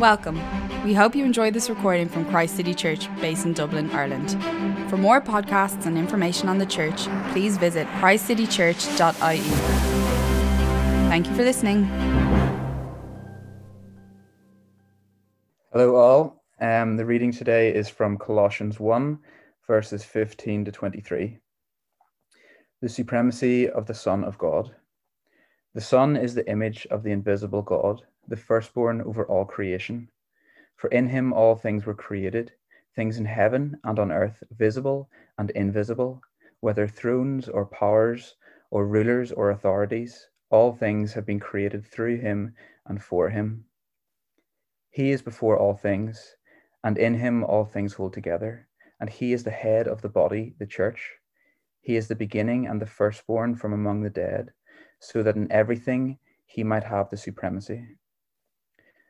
Welcome. We hope you enjoyed this recording from Christ City Church, based in Dublin, Ireland. For more podcasts and information on the church, please visit christcitychurch.ie. Thank you for listening. Hello, all. Um, the reading today is from Colossians 1, verses 15 to 23. The supremacy of the Son of God. The Son is the image of the invisible God the firstborn over all creation. For in him all things were created, things in heaven and on earth, visible and invisible, whether thrones or powers or rulers or authorities, all things have been created through him and for him. He is before all things, and in him all things hold together, and he is the head of the body, the church. He is the beginning and the firstborn from among the dead, so that in everything he might have the supremacy.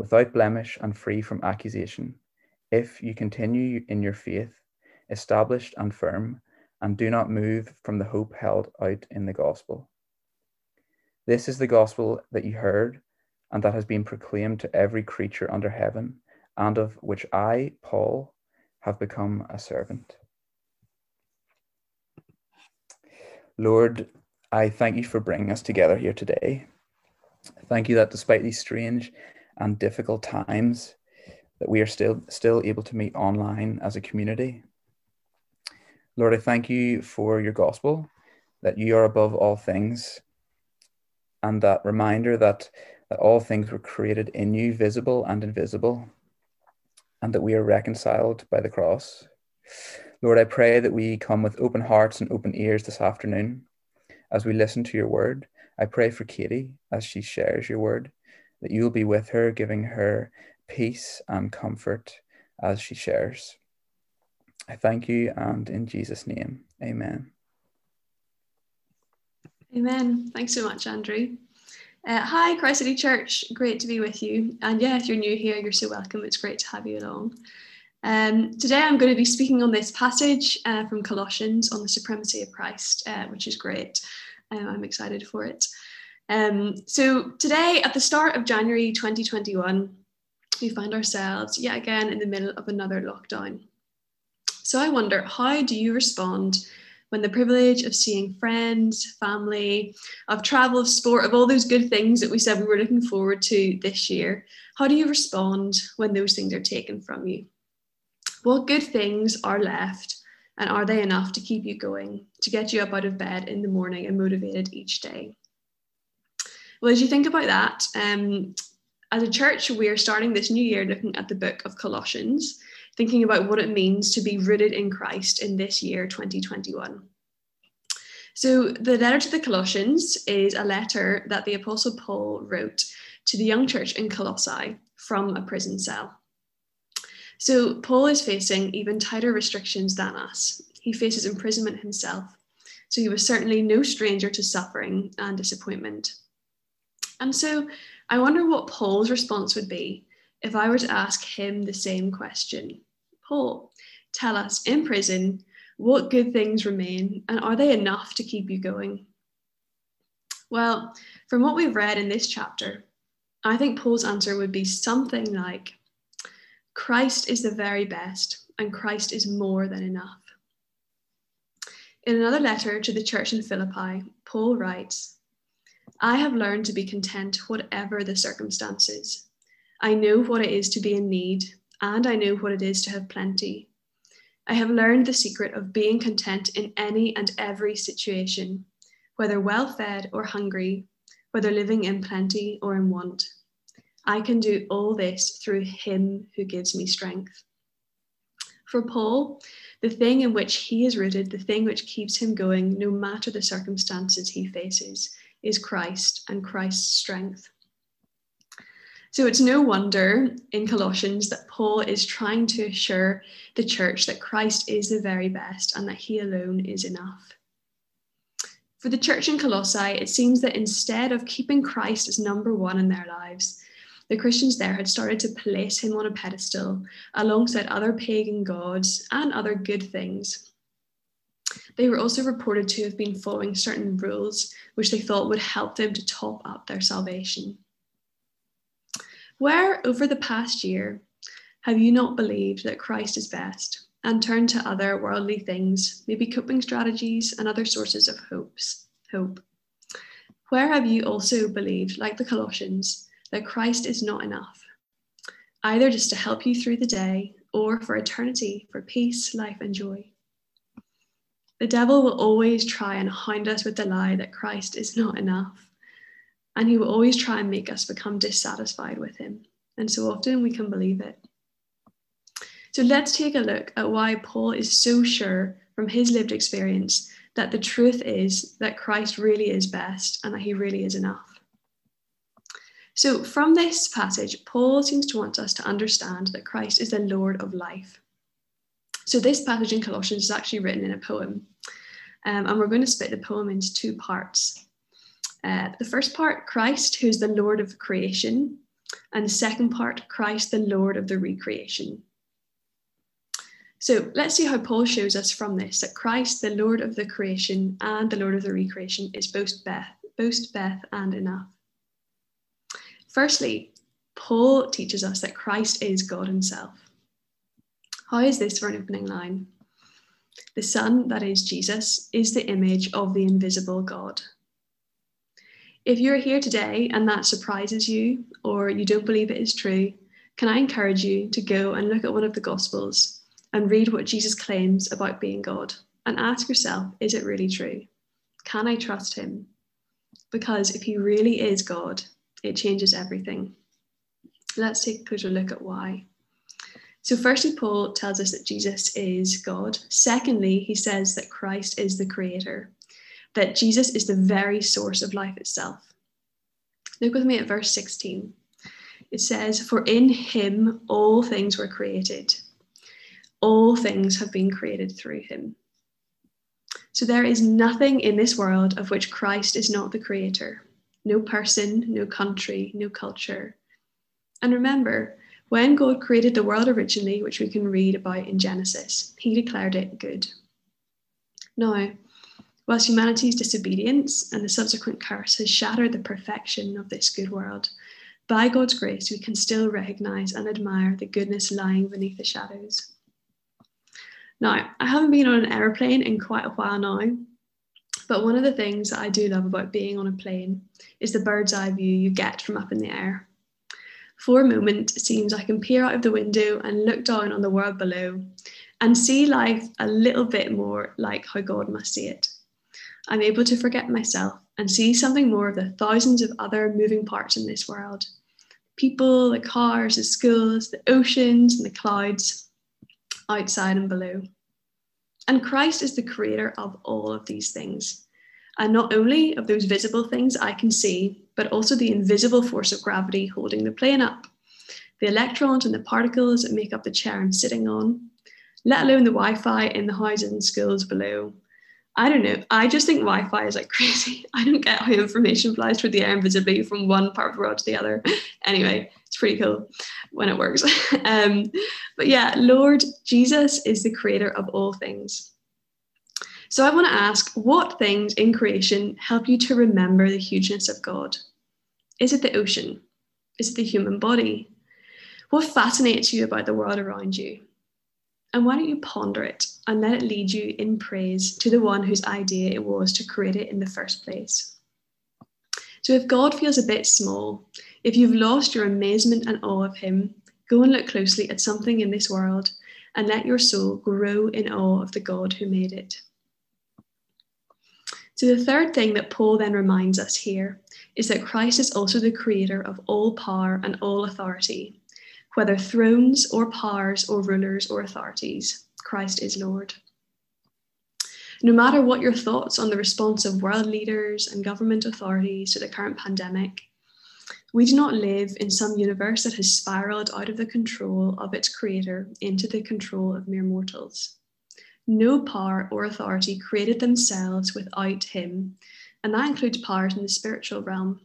without blemish and free from accusation, if you continue in your faith, established and firm, and do not move from the hope held out in the gospel. This is the gospel that you heard, and that has been proclaimed to every creature under heaven, and of which I, Paul, have become a servant. Lord, I thank you for bringing us together here today. Thank you that despite these strange and difficult times that we are still still able to meet online as a community. Lord, I thank you for your gospel, that you are above all things, and that reminder that, that all things were created in you, visible and invisible, and that we are reconciled by the cross. Lord, I pray that we come with open hearts and open ears this afternoon as we listen to your word. I pray for Katie as she shares your word that you will be with her, giving her peace and comfort as she shares. I thank you, and in Jesus' name, amen. Amen. Thanks so much, Andrew. Uh, hi, Christ City Church. Great to be with you. And yeah, if you're new here, you're so welcome. It's great to have you along. Um, today, I'm going to be speaking on this passage uh, from Colossians on the supremacy of Christ, uh, which is great. Um, I'm excited for it. Um, so today, at the start of January 2021, we find ourselves yet again in the middle of another lockdown. So I wonder, how do you respond when the privilege of seeing friends, family, of travel, of sport, of all those good things that we said we were looking forward to this year, how do you respond when those things are taken from you? What good things are left and are they enough to keep you going, to get you up out of bed in the morning and motivated each day? Well, as you think about that, um, as a church, we are starting this new year looking at the book of Colossians, thinking about what it means to be rooted in Christ in this year, 2021. So, the letter to the Colossians is a letter that the Apostle Paul wrote to the young church in Colossae from a prison cell. So, Paul is facing even tighter restrictions than us. He faces imprisonment himself. So, he was certainly no stranger to suffering and disappointment. And so I wonder what Paul's response would be if I were to ask him the same question. Paul, tell us in prison, what good things remain and are they enough to keep you going? Well, from what we've read in this chapter, I think Paul's answer would be something like Christ is the very best and Christ is more than enough. In another letter to the church in Philippi, Paul writes, I have learned to be content, whatever the circumstances. I know what it is to be in need, and I know what it is to have plenty. I have learned the secret of being content in any and every situation, whether well fed or hungry, whether living in plenty or in want. I can do all this through Him who gives me strength. For Paul, the thing in which he is rooted, the thing which keeps him going, no matter the circumstances he faces, is Christ and Christ's strength. So it's no wonder in Colossians that Paul is trying to assure the church that Christ is the very best and that he alone is enough. For the church in Colossae, it seems that instead of keeping Christ as number one in their lives, the Christians there had started to place him on a pedestal alongside other pagan gods and other good things. They were also reported to have been following certain rules which they thought would help them to top up their salvation. Where over the past year have you not believed that Christ is best and turned to other worldly things, maybe coping strategies and other sources of hopes, hope? Where have you also believed, like the Colossians, that Christ is not enough, either just to help you through the day or for eternity, for peace, life, and joy? The devil will always try and hound us with the lie that Christ is not enough and he will always try and make us become dissatisfied with him. And so often we can believe it. So let's take a look at why Paul is so sure from his lived experience that the truth is that Christ really is best and that he really is enough. So, from this passage, Paul seems to want us to understand that Christ is the Lord of life. So, this passage in Colossians is actually written in a poem, um, and we're going to split the poem into two parts. Uh, the first part, Christ, who's the Lord of creation, and the second part, Christ, the Lord of the recreation. So let's see how Paul shows us from this that Christ, the Lord of the creation and the Lord of the recreation, is both Beth, both Beth and enough. Firstly, Paul teaches us that Christ is God Himself. How is this for an opening line? The Son, that is Jesus, is the image of the invisible God, if you're here today and that surprises you or you don't believe it is true, can I encourage you to go and look at one of the Gospels and read what Jesus claims about being God and ask yourself, is it really true? Can I trust him? Because if he really is God, it changes everything. Let's take a closer look at why. So, firstly, Paul tells us that Jesus is God. Secondly, he says that Christ is the creator that Jesus is the very source of life itself. Look with me at verse 16. It says, For in him all things were created, all things have been created through him. So there is nothing in this world of which Christ is not the creator no person, no country, no culture. And remember, when God created the world originally, which we can read about in Genesis, he declared it good. Now, Whilst humanity's disobedience and the subsequent curse has shattered the perfection of this good world, by God's grace, we can still recognize and admire the goodness lying beneath the shadows. Now, I haven't been on an aeroplane in quite a while now, but one of the things that I do love about being on a plane is the bird's eye view you get from up in the air. For a moment, it seems I can peer out of the window and look down on the world below and see life a little bit more like how God must see it. I'm able to forget myself and see something more of the thousands of other moving parts in this world people, the cars, the schools, the oceans, and the clouds outside and below. And Christ is the creator of all of these things. And not only of those visible things I can see, but also the invisible force of gravity holding the plane up, the electrons and the particles that make up the chair I'm sitting on, let alone the Wi Fi in the houses and schools below, I don't know. I just think Wi-Fi is like crazy. I don't get how information flies through the air invisibly from one part of the world to the other. Anyway, it's pretty cool when it works. um, but yeah, Lord Jesus is the creator of all things. So I want to ask, what things in creation help you to remember the hugeness of God? Is it the ocean? Is it the human body? What fascinates you about the world around you? And why don't you ponder it and let it lead you in praise to the one whose idea it was to create it in the first place? So, if God feels a bit small, if you've lost your amazement and awe of Him, go and look closely at something in this world and let your soul grow in awe of the God who made it. So, the third thing that Paul then reminds us here is that Christ is also the creator of all power and all authority, whether thrones or powers or rulers or authorities, Christ is Lord. No matter what your thoughts on the response of world leaders and government authorities to the current pandemic, We do not live in some universe that has spiraled out of the control of its creator into the control of mere mortals. No power or authority created themselves without him, and that includes powers in the spiritual realm.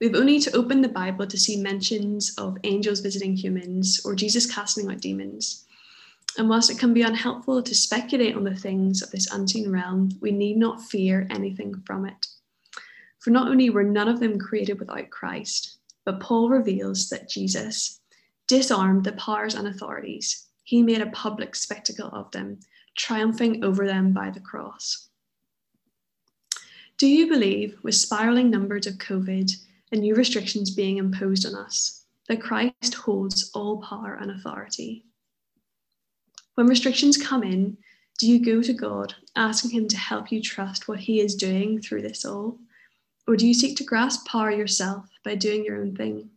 We've only to open the Bible to see mentions of angels visiting humans or Jesus casting out demons. And whilst it can be unhelpful to speculate on the things of this unseen realm, we need not fear anything from it. For not only were none of them created without Christ, but Paul reveals that Jesus disarmed the powers and authorities. He made a public spectacle of them, triumphing over them by the cross. Do you believe, with spiraling numbers of COVID and new restrictions being imposed on us, that Christ holds all power and authority? When restrictions come in, do you go to God asking Him to help you trust what He is doing through this all? Or do you seek to grasp power yourself by doing your own thing?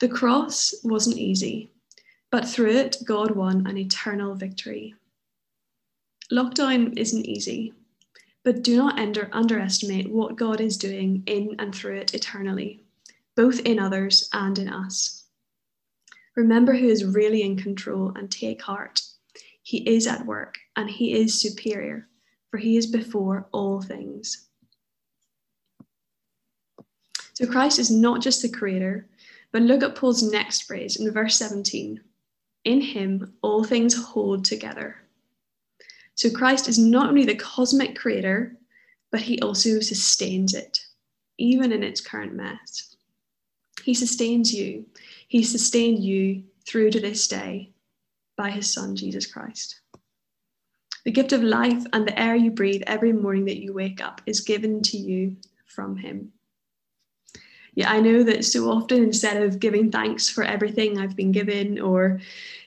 The cross wasn't easy, but through it, God won an eternal victory. Lockdown isn't easy, but do not under, underestimate what God is doing in and through it eternally, both in others and in us. Remember who is really in control and take heart. He is at work and he is superior, for he is before all things. So Christ is not just the creator, but look at Paul's next phrase in verse 17. In him, all things hold together. So Christ is not only the cosmic creator, but he also sustains it, even in its current mess. He sustains you. He sustained you through to this day by his son, Jesus Christ. The gift of life and the air you breathe every morning that you wake up is given to you from him yeah, I know that so often instead of giving thanks for everything I've been given or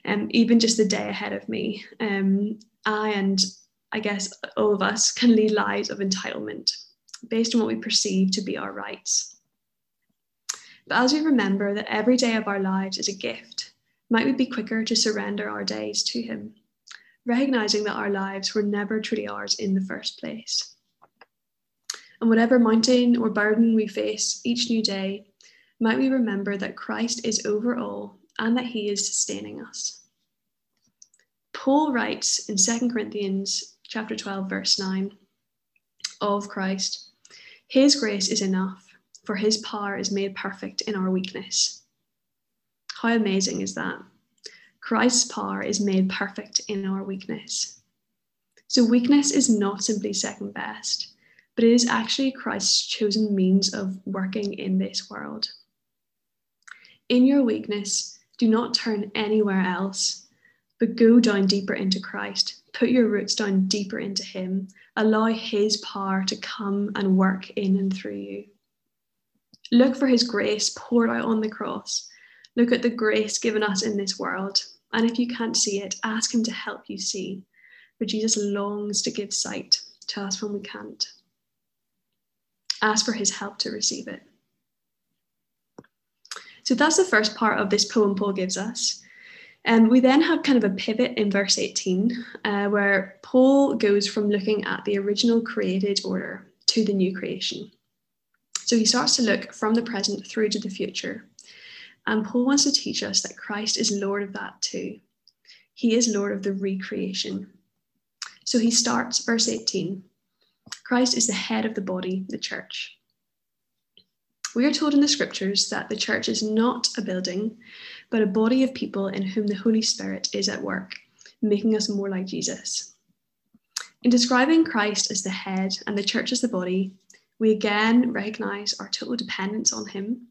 um, even just the day ahead of me, um, I and I guess all of us can lead lives of entitlement based on what we perceive to be our rights. But as we remember that every day of our lives is a gift, might we be quicker to surrender our days to Him, recognizing that our lives were never truly ours in the first place? And whatever mountain or burden we face each new day, might we remember that Christ is over all and that he is sustaining us. Paul writes in 2 Corinthians chapter 12 verse 9 of Christ, his grace is enough, for his power is made perfect in our weakness. How amazing is that? Christ's power is made perfect in our weakness. So weakness is not simply second best but it is actually Christ's chosen means of working in this world. In your weakness, do not turn anywhere else, but go down deeper into Christ. Put your roots down deeper into Him. Allow His power to come and work in and through you. Look for His grace poured out on the cross. Look at the grace given us in this world. And if you can't see it, ask Him to help you see. For Jesus longs to give sight to us when we can't ask for his help to receive it. So that's the first part of this poem Paul gives us. And we then have kind of a pivot in verse 18, uh, where Paul goes from looking at the original created order to the new creation. So he starts to look from the present through to the future. And Paul wants to teach us that Christ is Lord of that too. He is Lord of the recreation. So he starts, verse 18 Christ is the head of the body, the church. We are told in the scriptures that the church is not a building, but a body of people in whom the Holy Spirit is at work, making us more like Jesus. In describing Christ as the head and the church as the body, we again recognize our total dependence on Him.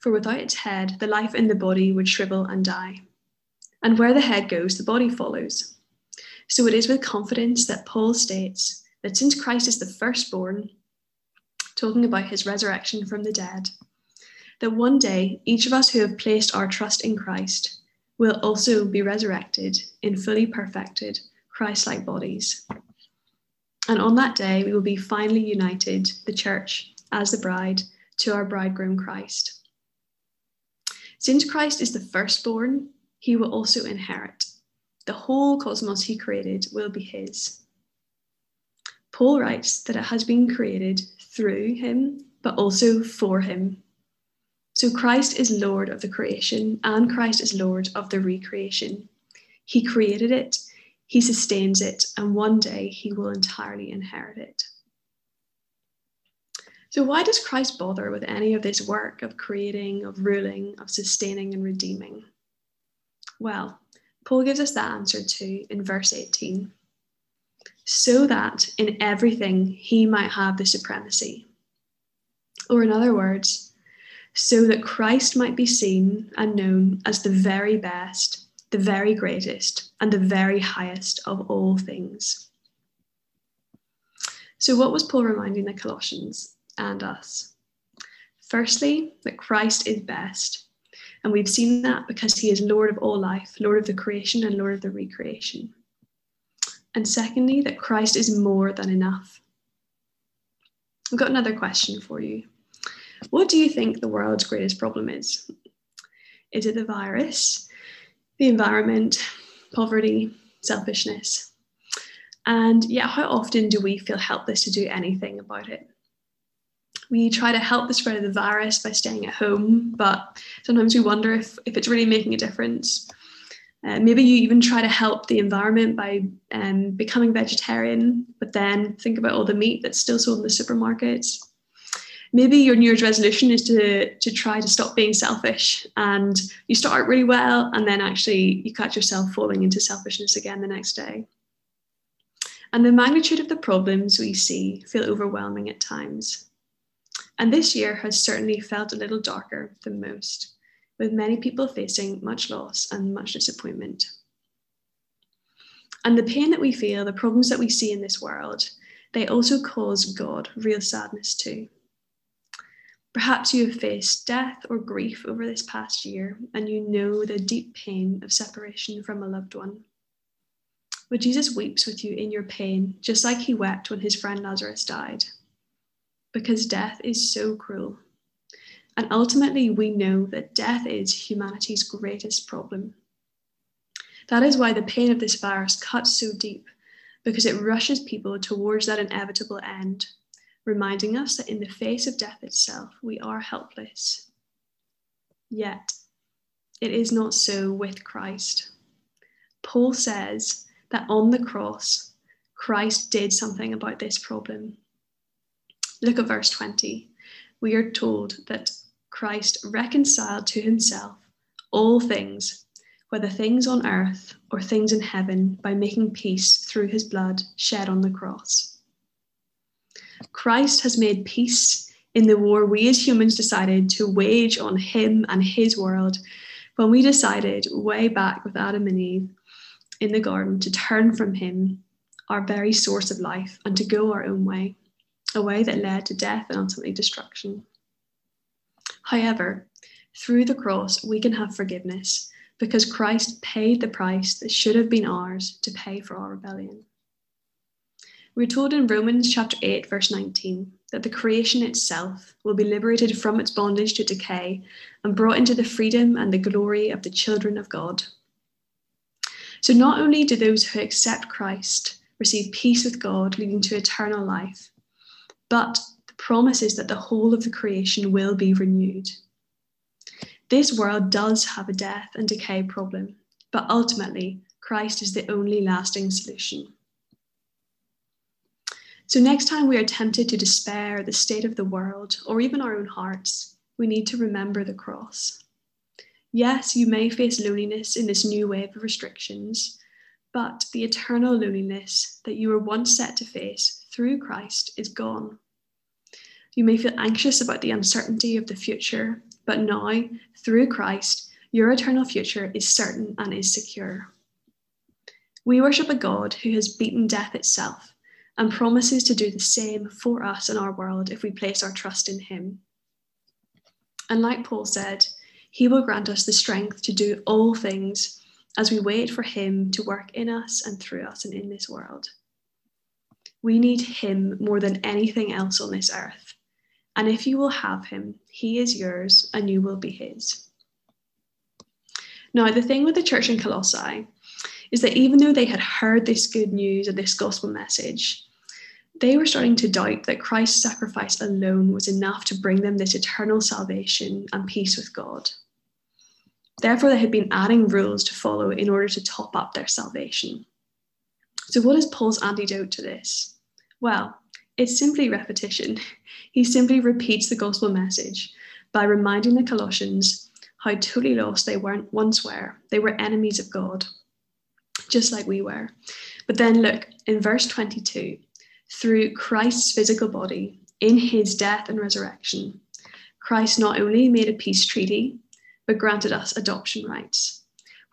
For without its head, the life in the body would shrivel and die. And where the head goes, the body follows. So it is with confidence that Paul states that since Christ is the firstborn, talking about his resurrection from the dead, that one day each of us who have placed our trust in Christ will also be resurrected in fully perfected Christ like bodies. And on that day, we will be finally united, the church, as the bride, to our bridegroom Christ. Since Christ is the firstborn, he will also inherit. The whole cosmos he created will be his. Paul writes that it has been created through him, but also for him. So Christ is Lord of the creation, and Christ is Lord of the recreation. He created it, he sustains it, and one day he will entirely inherit it. So, why does Christ bother with any of this work of creating, of ruling, of sustaining, and redeeming? Well, Paul gives us that answer too in verse 18 so that in everything he might have the supremacy. Or, in other words, so that Christ might be seen and known as the very best, the very greatest, and the very highest of all things. So, what was Paul reminding the Colossians and us? Firstly, that Christ is best. And we've seen that because he is Lord of all life, Lord of the creation, and Lord of the recreation. And secondly, that Christ is more than enough. I've got another question for you. What do you think the world's greatest problem is? Is it the virus, the environment, poverty, selfishness? And yeah, how often do we feel helpless to do anything about it? We try to help the spread of the virus by staying at home, but sometimes we wonder if, if it's really making a difference. Uh, maybe you even try to help the environment by um, becoming vegetarian, but then think about all the meat that's still sold in the supermarkets. Maybe your New Year's resolution is to, to try to stop being selfish and you start really well, and then actually you catch yourself falling into selfishness again the next day. And the magnitude of the problems we see feel overwhelming at times. And this year has certainly felt a little darker than most with many people facing much loss and much disappointment. And the pain that we feel, the problems that we see in this world, they also cause God real sadness too. Perhaps you have faced death or grief over this past year, and you know the deep pain of separation from a loved one. But Jesus weeps with you in your pain, just like he wept when his friend Lazarus died. Because death is so cruel and ultimately, we know that death is humanity's greatest problem. That is why the pain of this virus cuts so deep, because it rushes people towards that inevitable end, reminding us that in the face of death itself, we are helpless. Yet, it is not so with Christ. Paul says that on the cross, Christ did something about this problem. Look at verse 20. We are told that Christ reconciled to himself all things, whether things on earth or things in heaven, by making peace through his blood shed on the cross. Christ has made peace in the war we as humans decided to wage on him and his world when we decided way back with Adam and Eve in the garden to turn from him, our very source of life, and to go our own way, a way that led to death and ultimately destruction. However, through the cross, we can have forgiveness because Christ paid the price that should have been ours to pay for our rebellion. We're told in Romans chapter 8, verse 19, that the creation itself will be liberated from its bondage to decay and brought into the freedom and the glory of the children of God. So, not only do those who accept Christ receive peace with God, leading to eternal life, but the promise is that the whole of the creation will be renewed. This world does have a death and decay problem, but ultimately, Christ is the only lasting solution. So, next time we are tempted to despair the state of the world or even our own hearts, we need to remember the cross. Yes, you may face loneliness in this new wave of restrictions, but the eternal loneliness that you were once set to face through Christ is gone. You may feel anxious about the uncertainty of the future, but now, through Christ, your eternal future is certain and is secure. We worship a God who has beaten death itself and promises to do the same for us in our world if we place our trust in Him. And like Paul said, He will grant us the strength to do all things as we wait for Him to work in us and through us and in this world. We need Him more than anything else on this earth. And if you will have him, he is yours and you will be his. Now, the thing with the church in Colossae is that even though they had heard this good news and this gospel message, they were starting to doubt that Christ's sacrifice alone was enough to bring them this eternal salvation and peace with God. Therefore, they had been adding rules to follow in order to top up their salvation. So, what is Paul's antidote to this? Well, it's simply repetition. He simply repeats the gospel message by reminding the Colossians how totally lost they weren't once were. They were enemies of God, just like we were. But then look in verse 22 through Christ's physical body, in his death and resurrection, Christ not only made a peace treaty, but granted us adoption rights,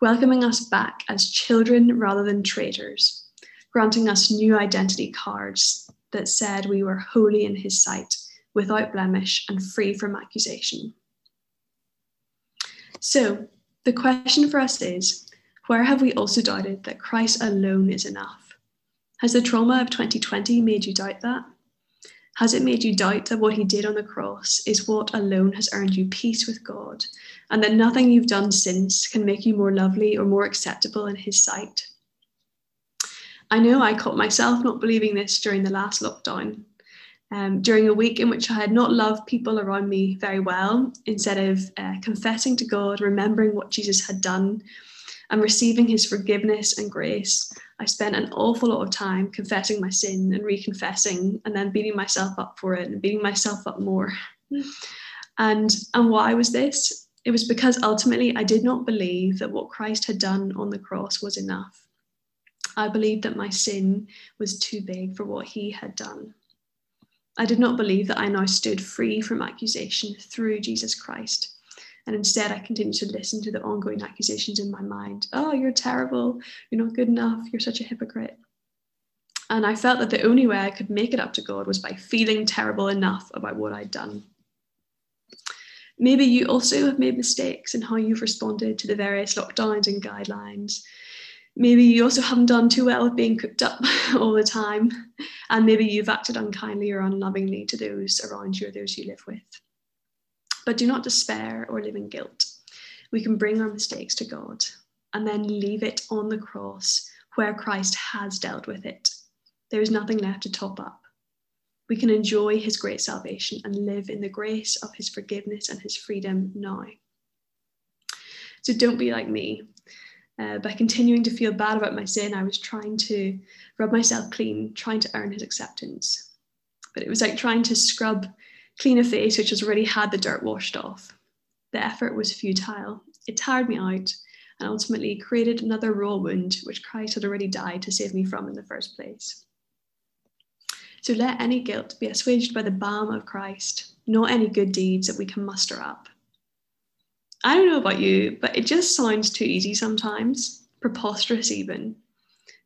welcoming us back as children rather than traitors, granting us new identity cards that said we were holy in his sight, without blemish, and free from accusation. So, the question for us is where have we also doubted that Christ alone is enough? Has the trauma of 2020 made you doubt that? Has it made you doubt that what he did on the cross is what alone has earned you peace with God, and that nothing you've done since can make you more lovely or more acceptable in his sight? I know I caught myself not believing this during the last lockdown. Um, during a week in which I had not loved people around me very well, instead of uh, confessing to God, remembering what Jesus had done, and receiving his forgiveness and grace, I spent an awful lot of time confessing my sin and reconfessing and then beating myself up for it and beating myself up more. And and why was this? It was because ultimately I did not believe that what Christ had done on the cross was enough. I believed that my sin was too big for what he had done. I did not believe that I now stood free from accusation through Jesus Christ. And instead, I continued to listen to the ongoing accusations in my mind. Oh, you're terrible. You're not good enough. You're such a hypocrite. And I felt that the only way I could make it up to God was by feeling terrible enough about what I'd done. Maybe you also have made mistakes in how you've responded to the various lockdowns and guidelines. Maybe you also haven't done too well with being cooped up all the time. And maybe you've acted unkindly or unlovingly to those around you or those you live with. But do not despair or live in guilt. We can bring our mistakes to God and then leave it on the cross where Christ has dealt with it. There is nothing left to top up. We can enjoy his great salvation and live in the grace of his forgiveness and his freedom now. So don't be like me. Uh, by continuing to feel bad about my sin, I was trying to rub myself clean, trying to earn his acceptance. But it was like trying to scrub clean a face which has already had the dirt washed off. The effort was futile. It tired me out and ultimately created another raw wound which Christ had already died to save me from in the first place. So let any guilt be assuaged by the balm of Christ, not any good deeds that we can muster up. I don't know about you, but it just sounds too easy sometimes, preposterous even.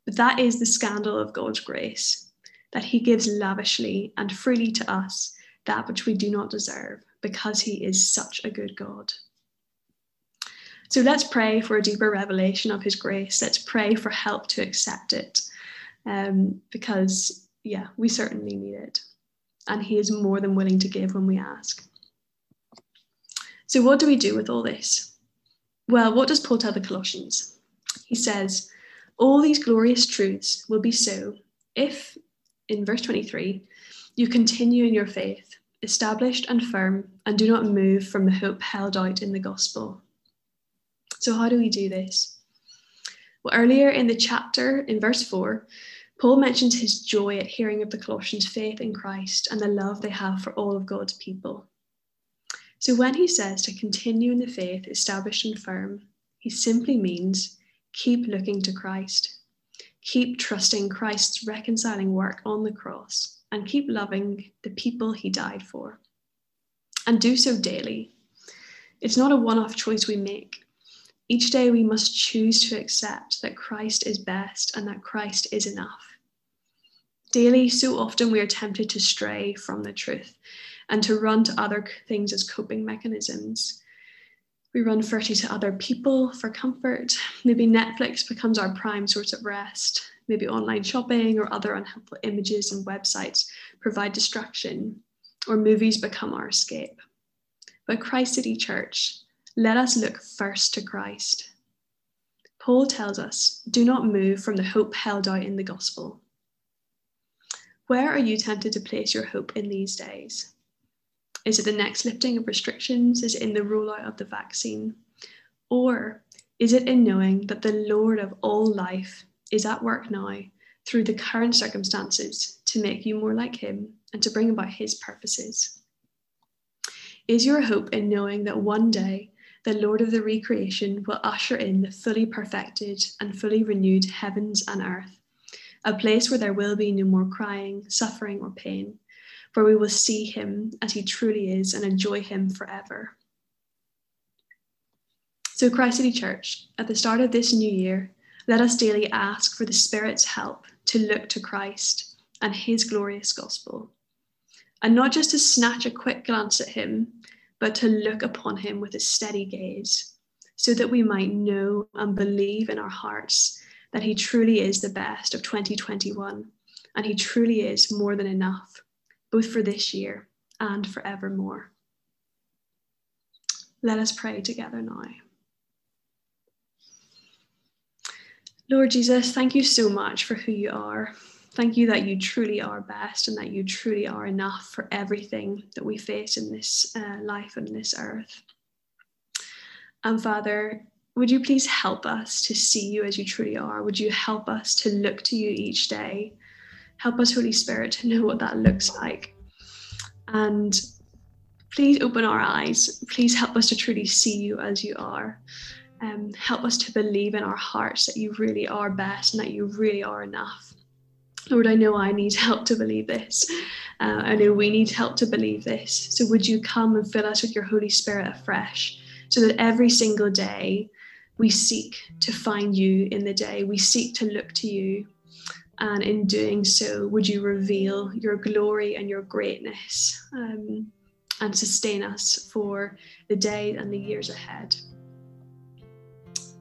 But that is the scandal of God's grace, that He gives lavishly and freely to us that which we do not deserve because he is such a good God. So let's pray for a deeper revelation of his grace. Let's pray for help to accept it um, because, yeah, we certainly need it. And he is more than willing to give when we ask. So, what do we do with all this? Well, what does Paul tell the Colossians? He says, All these glorious truths will be so if, in verse 23, you continue in your faith, established and firm, and do not move from the hope held out in the gospel. So, how do we do this? Well, earlier in the chapter, in verse 4, Paul mentions his joy at hearing of the Colossians' faith in Christ and the love they have for all of God's people. So, when he says to continue in the faith established and firm, he simply means keep looking to Christ, keep trusting Christ's reconciling work on the cross and keep loving the people he died for. And do so daily. It's not a one off choice we make. Each day we must choose to accept that Christ is best and that Christ is enough. Daily, so often we are tempted to stray from the truth and to run to other things as coping mechanisms. We run further to other people for comfort. Maybe Netflix becomes our prime source of rest. Maybe online shopping or other unhelpful images and websites provide distraction, or movies become our escape. But Christ City Church, let us look first to Christ. Paul tells us do not move from the hope held out in the gospel. Where are you tempted to place your hope in these days? Is it the next lifting of restrictions? Is it in the rollout of the vaccine? Or is it in knowing that the Lord of all life is at work now through the current circumstances to make you more like Him and to bring about His purposes? Is your hope in knowing that one day the Lord of the recreation will usher in the fully perfected and fully renewed heavens and earth, a place where there will be no more crying, suffering, or pain, where we will see Him as He truly is and enjoy Him forever? So, Christ City Church, at the start of this new year, let us daily ask for the Spirit's help to look to Christ and His glorious gospel. And not just to snatch a quick glance at Him, but to look upon Him with a steady gaze, so that we might know and believe in our hearts that He truly is the best of 2021 and He truly is more than enough, both for this year and forevermore. Let us pray together now. Lord Jesus, thank you so much for who you are. Thank you that you truly are best and that you truly are enough for everything that we face in this uh, life and this earth. And Father, would you please help us to see you as you truly are? Would you help us to look to you each day? Help us, Holy Spirit, to know what that looks like. And please open our eyes. Please help us to truly see you as you are. Um, help us to believe in our hearts that you really are best and that you really are enough. Lord, I know I need help to believe this. Uh, I know we need help to believe this. So would you come and fill us with your Holy Spirit afresh so that every single day we seek to find you in the day, we seek to look to you. And in doing so, would you reveal your glory and your greatness um, and sustain us for the day and the years ahead?